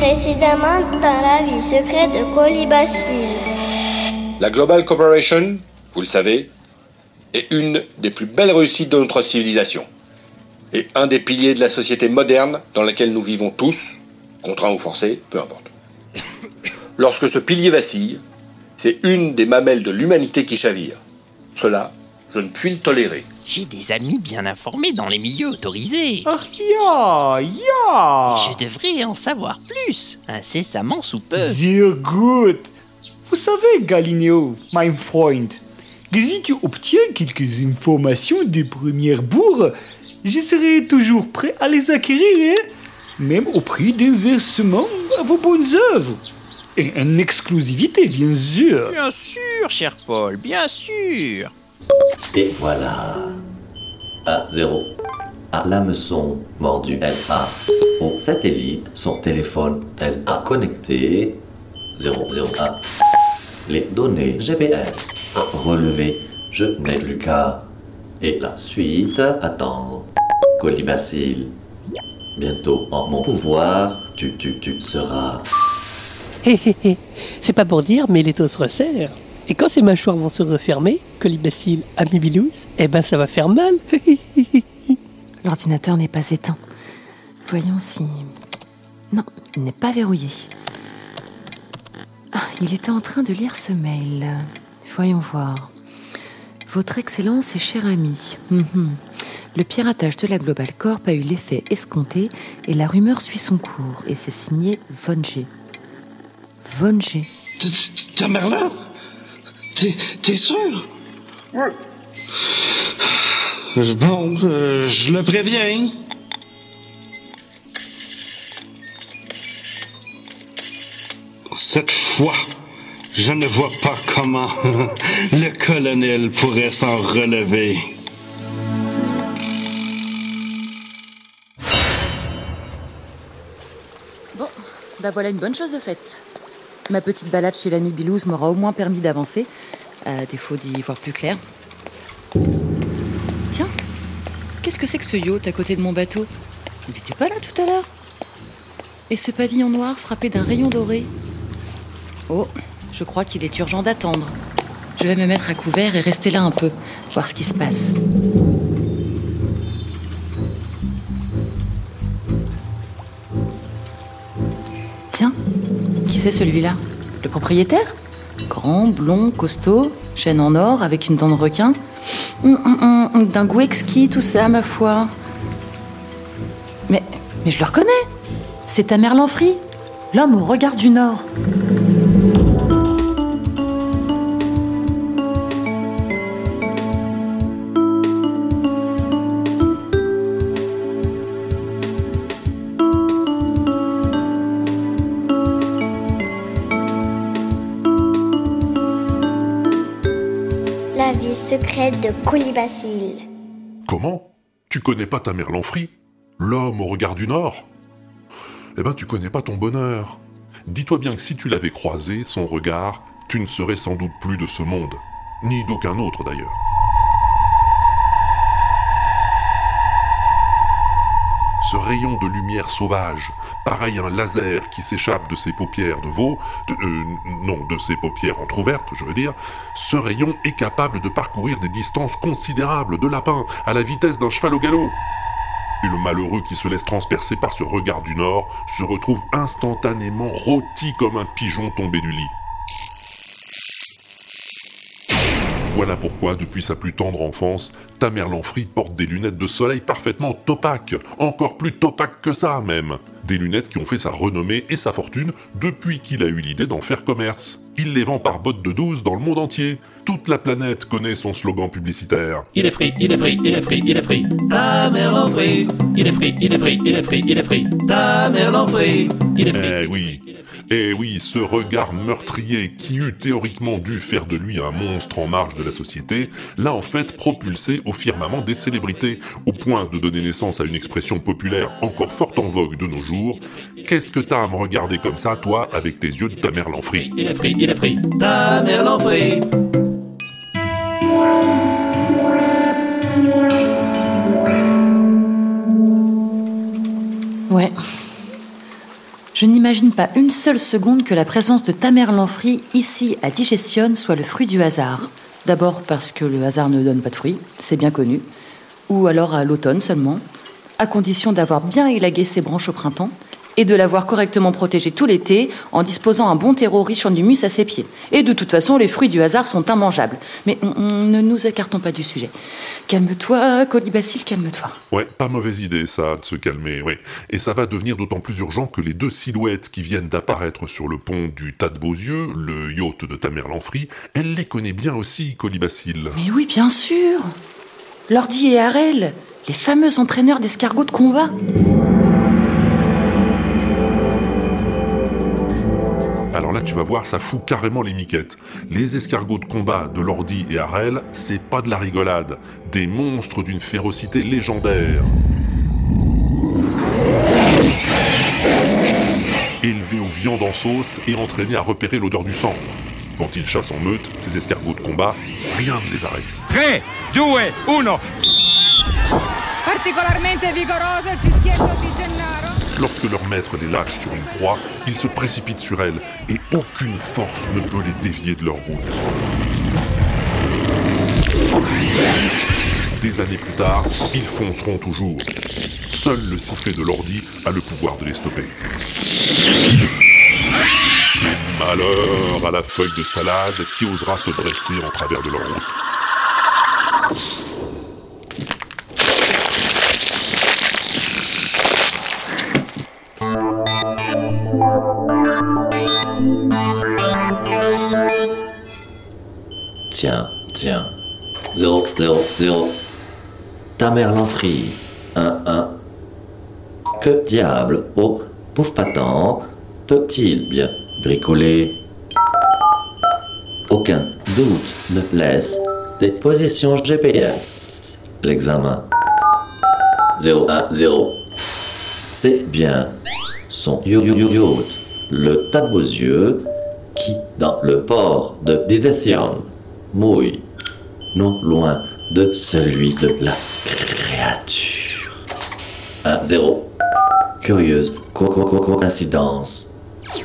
Précédemment dans la vie secrète de Colibacille. La Global Corporation, vous le savez, est une des plus belles réussites de notre civilisation. Et un des piliers de la société moderne dans laquelle nous vivons tous, contraints ou forcés, peu importe. Lorsque ce pilier vacille, c'est une des mamelles de l'humanité qui chavire. Cela, je ne puis le tolérer. J'ai des amis bien informés dans les milieux autorisés. Ach ja, ja. Je devrais en savoir plus, incessamment sous peu. Sehr gut. Vous savez, Galileo, mein Freund, que si tu obtiens quelques informations des premières bourres, je serai toujours prêt à les acquérir, hein, même au prix d'un versement à vos bonnes œuvres. Et en exclusivité, bien sûr. Bien sûr, cher Paul, bien sûr. Et voilà. A0. À l'hameçon mordu LA. Au satellite, son téléphone LA connecté. 00A. Les données GPS. Relevé, je n'ai plus qu'à. Et la suite, attends. Colibacille. Bientôt en mon pouvoir, tu, tu, tu seras. Hé hé hé, c'est pas pour dire, mais l'étau se resserre. Et quand ces mâchoires vont se refermer, colibacille, ami Bilous, eh ben ça va faire mal. L'ordinateur n'est pas éteint. Voyons si. Non, il n'est pas verrouillé. Ah, il était en train de lire ce mail. Voyons voir. Votre Excellence et cher ami. Mhm. Le piratage de la Global Corp a eu l'effet escompté et la rumeur suit son cours. Et c'est signé Von G. Von G. Ta mère là? T'es t'es sûr? Ouais. Bon, euh, je le préviens. Cette fois, je ne vois pas comment le colonel pourrait s'en relever. Bon, bah voilà une bonne chose de faite. Ma petite balade chez l'ami Bilouz m'aura au moins permis d'avancer, à défaut d'y voir plus clair. Tiens, qu'est-ce que c'est que ce yacht à côté de mon bateau? Il n'était pas là tout à l'heure Et ce pavillon noir frappé d'un rayon doré? Oh, je crois qu'il est urgent d'attendre. Je vais me mettre à couvert et rester là un peu, voir ce qui se passe. C'est celui-là Le propriétaire? Grand, blond, costaud, chaîne en or avec une dent de requin. Hum, hum, hum, D'un goût exquis, tout ça, ma foi. Mais, mais je le reconnais C'est Tamerlan Free, l'homme au regard du Nord. Vie secrète de Colibacille. Comment? Tu connais pas ta mère Lanfry? L'homme au regard du Nord? Eh ben, tu connais pas ton bonheur. Dis-toi bien que si tu l'avais croisé, son regard, tu ne serais sans doute plus de ce monde. Ni d'aucun autre d'ailleurs. Ce rayon de lumière sauvage, pareil à un laser qui s'échappe de ses paupières de veau, euh, non, de ses paupières entrouvertes, je veux dire, ce rayon est capable de parcourir des distances considérables de lapin à la vitesse d'un cheval au galop. Et le malheureux qui se laisse transpercer par ce regard du Nord se retrouve instantanément rôti comme un pigeon tombé du lit. Voilà pourquoi, depuis sa plus tendre enfance, Tamerlan Free porte des lunettes de soleil parfaitement opaques, encore plus opaques que ça même. Des lunettes qui ont fait sa renommée et sa fortune depuis qu'il a eu l'idée d'en faire commerce. Il les vend par botte de 12 dans le monde entier. Toute la planète connaît son slogan publicitaire. Il est free, il est free, il est free, il est free. Ta mère l'enfrie. Il est free, il est free, il est free, il est free. Ta mère l'enfrie. Il est free. Eh oui, eh oui, ce regard meurtrier qui eût théoriquement dû faire de lui un monstre en marge de la société, l'a en fait propulsé au firmament des célébrités, au point de donner naissance à une expression populaire encore fort en vogue de nos jours. Qu'est-ce que t'as à me regarder comme ça, toi, avec tes yeux de ta mère l'enfrie? Il est free, il est free. Ta mère l'enfrie. Ouais. Je n'imagine pas une seule seconde que la présence de Tamerlan Free ici à Digestion soit le fruit du hasard. D'abord parce que le hasard ne donne pas de fruits, c'est bien connu. Ou alors à l'automne seulement, à condition d'avoir bien élagué ses branches au printemps et de l'avoir correctement protégé tout l'été en disposant un bon terreau riche en humus à ses pieds. Et de toute façon, les fruits du hasard sont immangeables. Mais on- on- ne nous écartons pas du sujet. Calme-toi, Colibacille, calme-toi. Ouais, pas mauvaise idée ça, de se calmer, oui. Et ça va devenir d'autant plus urgent que les deux silhouettes qui viennent d'apparaître sur le pont du Tas de Beausieux, le yacht de Tamerlan Free, elle les connaît bien aussi, Colibacille. Mais oui, bien sûr Lordi et Harel, les fameux entraîneurs d'escargots de combat. Là, tu vas voir, ça fout carrément les miquettes. Les escargots de combat de Lordi et Harel, c'est pas de la rigolade. Des monstres d'une férocité légendaire. Élevés aux viandes en sauce et entraînés à repérer l'odeur du sang. Quand ils chassent en meute, ces escargots de combat, rien ne les arrête. 3, 2, 1. Particolarmente vigoroso il fischietto di Gennaro. Lorsque leur maître les lâche sur une proie, ils se précipitent sur elle et aucune force ne peut les dévier de leur route. Des années plus tard, ils fonceront toujours. Seul le sifflet de l'ordi a le pouvoir de les stopper. Malheur à la feuille de salade qui osera se dresser en travers de leur route. Tiens, tiens. 0, 0, 0. Ta mère l'enfrie. 1, 1. Que diable, oh, pauvre patent, peut-il bien bricoler? Aucun doute ne laisse des positions GPS. L'examen. 0, 1, 0. C'est bien son yacht, le tas de beaux yeux, qui, dans le port de Didetion, mouille, non loin de celui de la créature. 1, 0. Curieuse co- co- co- coïncidence.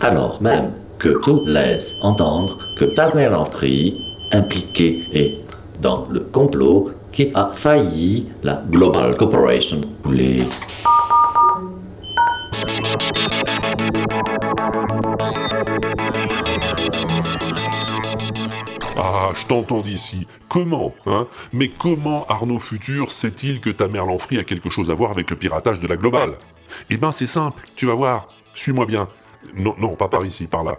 Alors même que tout laisse entendre que Tamer Lantry, impliqué est dans le complot qui a failli la Global Corporation couler. Ah, je t'entends d'ici. Comment, hein? Mais comment Arnaud Futur sait-il que ta mère Lanfry a quelque chose à voir avec le piratage de la globale? Eh ben, c'est simple, tu vas voir. Suis-moi bien. Non, non, pas par ici, par là.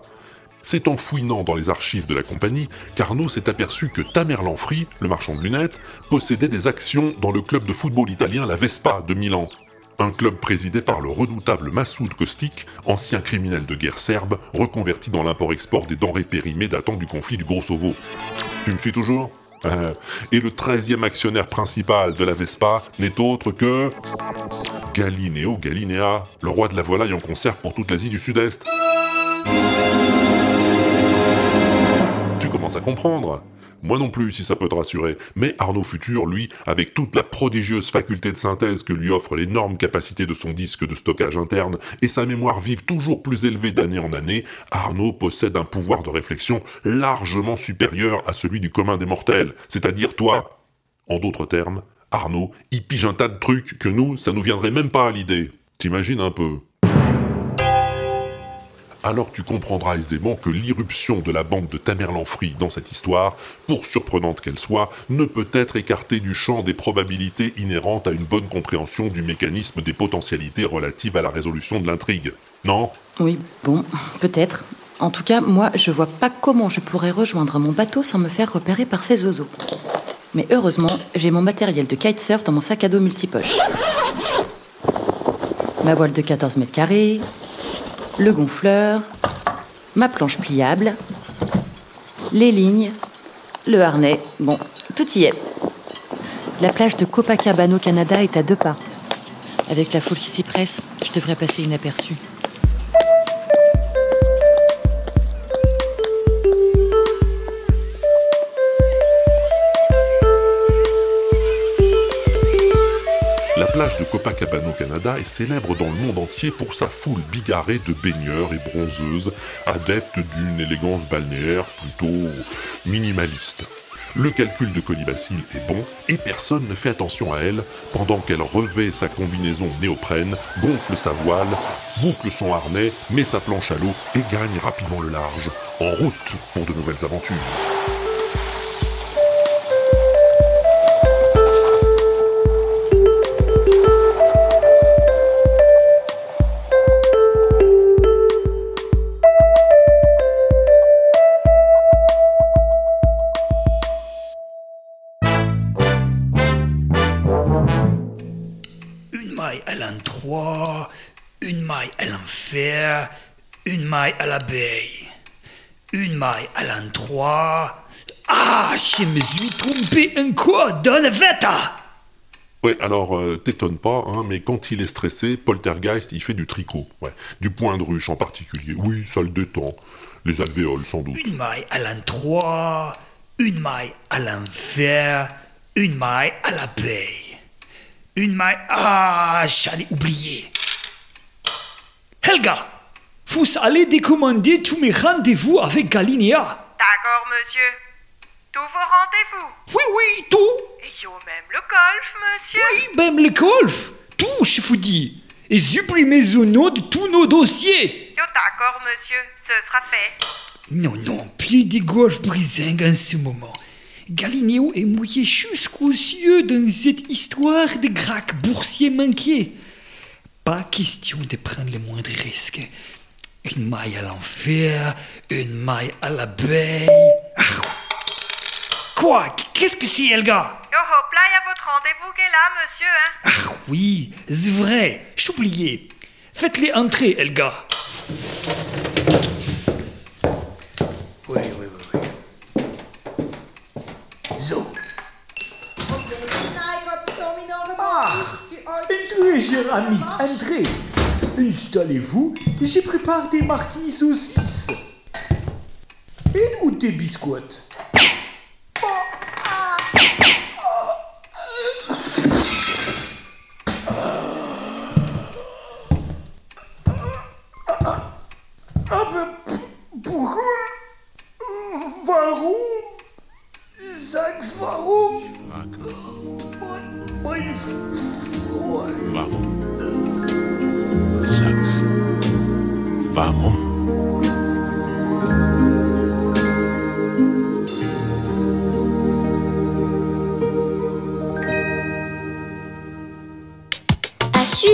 C'est en fouinant dans les archives de la compagnie qu'Arnaud s'est aperçu que Tamer Lanfry, le marchand de lunettes, possédait des actions dans le club de football italien La Vespa de Milan. Un club présidé par le redoutable Massoud Kostik, ancien criminel de guerre serbe, reconverti dans l'import-export des denrées périmées datant du conflit du Kosovo. Tu me suis toujours? Euh, Et le 13e actionnaire principal de la Vespa n'est autre que... Galineo Galinea, le roi de la volaille en conserve pour toute l'Asie du Sud-Est. Tu commences à comprendre. Moi non plus, si ça peut te rassurer. Mais Arnaud Futur, lui, avec toute la prodigieuse faculté de synthèse que lui offre l'énorme capacité de son disque de stockage interne et sa mémoire vive toujours plus élevée d'année en année, Arnaud possède un pouvoir de réflexion largement supérieur à celui du commun des mortels, c'est-à-dire toi. En d'autres termes, Arnaud, il pige un tas de trucs que nous, ça nous viendrait même pas à l'idée. T'imagines un peu alors tu comprendras aisément que l'irruption de la bande de Tamerlan-Free dans cette histoire, pour surprenante qu'elle soit, ne peut être écartée du champ des probabilités inhérentes à une bonne compréhension du mécanisme des potentialités relatives à la résolution de l'intrigue. Non? Oui, bon, peut-être. En tout cas, moi, je vois pas comment je pourrais rejoindre mon bateau sans me faire repérer par ces oiseaux. Mais heureusement, j'ai mon matériel de kitesurf dans mon sac à dos multipoche. Ma voile de 14 mètres carrés, le gonfleur, ma planche pliable, les lignes, le harnais. Bon, tout y est. La plage de Copacabana au Canada est à deux pas. Avec la foule qui s'y presse, je devrais passer inaperçue. De Copacabana au Canada est célèbre dans le monde entier pour sa foule bigarrée de baigneurs et bronzeuses, adeptes d'une élégance balnéaire plutôt minimaliste. Le calcul de colibacille est bon et personne ne fait attention à elle pendant qu'elle revêt sa combinaison néoprène, gonfle sa voile, boucle son harnais, met sa planche à l'eau et gagne rapidement le large, en route pour de nouvelles aventures. Maille à l'abeille, une maille à l'endroit. Ah, je me suis trompé encore dans la veta Ouais, alors euh, t'étonne pas, hein, mais quand il est stressé, Poltergeist, il fait du tricot. Ouais, du point de ruche en particulier. Oui, ça le détend. Les alvéoles, sans doute. Une maille à l'endroit, une maille à l'enfer, une maille à l'abeille, une maille... Ah, j'allais oublier. Helga, vous allez décommander tous mes rendez-vous avec Galinéa. D'accord, monsieur. Tous vos rendez-vous. Oui, oui, tout. Et yo, même le golf, monsieur. Oui, même le golf. Tout, je vous dis. Et supprimez nom de tous nos dossiers. Yo, d'accord, monsieur. Ce sera fait. Non, non, plus de golf brisingue en ce moment. Galinéo est mouillé jusqu'aux yeux dans cette histoire de grac boursier manqué. Pas question de prendre le moindre risque. Une maille à l'enfer, une maille à l'abeille. Ah. Quoi? Qu'est-ce que c'est, Elga? Yo, hop là, y a votre rendez-vous qui est là, monsieur, hein. Ah oui, c'est vrai, j'oubliais. Faites-les entrer, Elga. Oui, oui, oui, oui. Zo. Ah, entrez, cher ami, entrez. Installez-vous, je prépare des martinis saucisses. Et où tes biscottes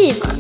À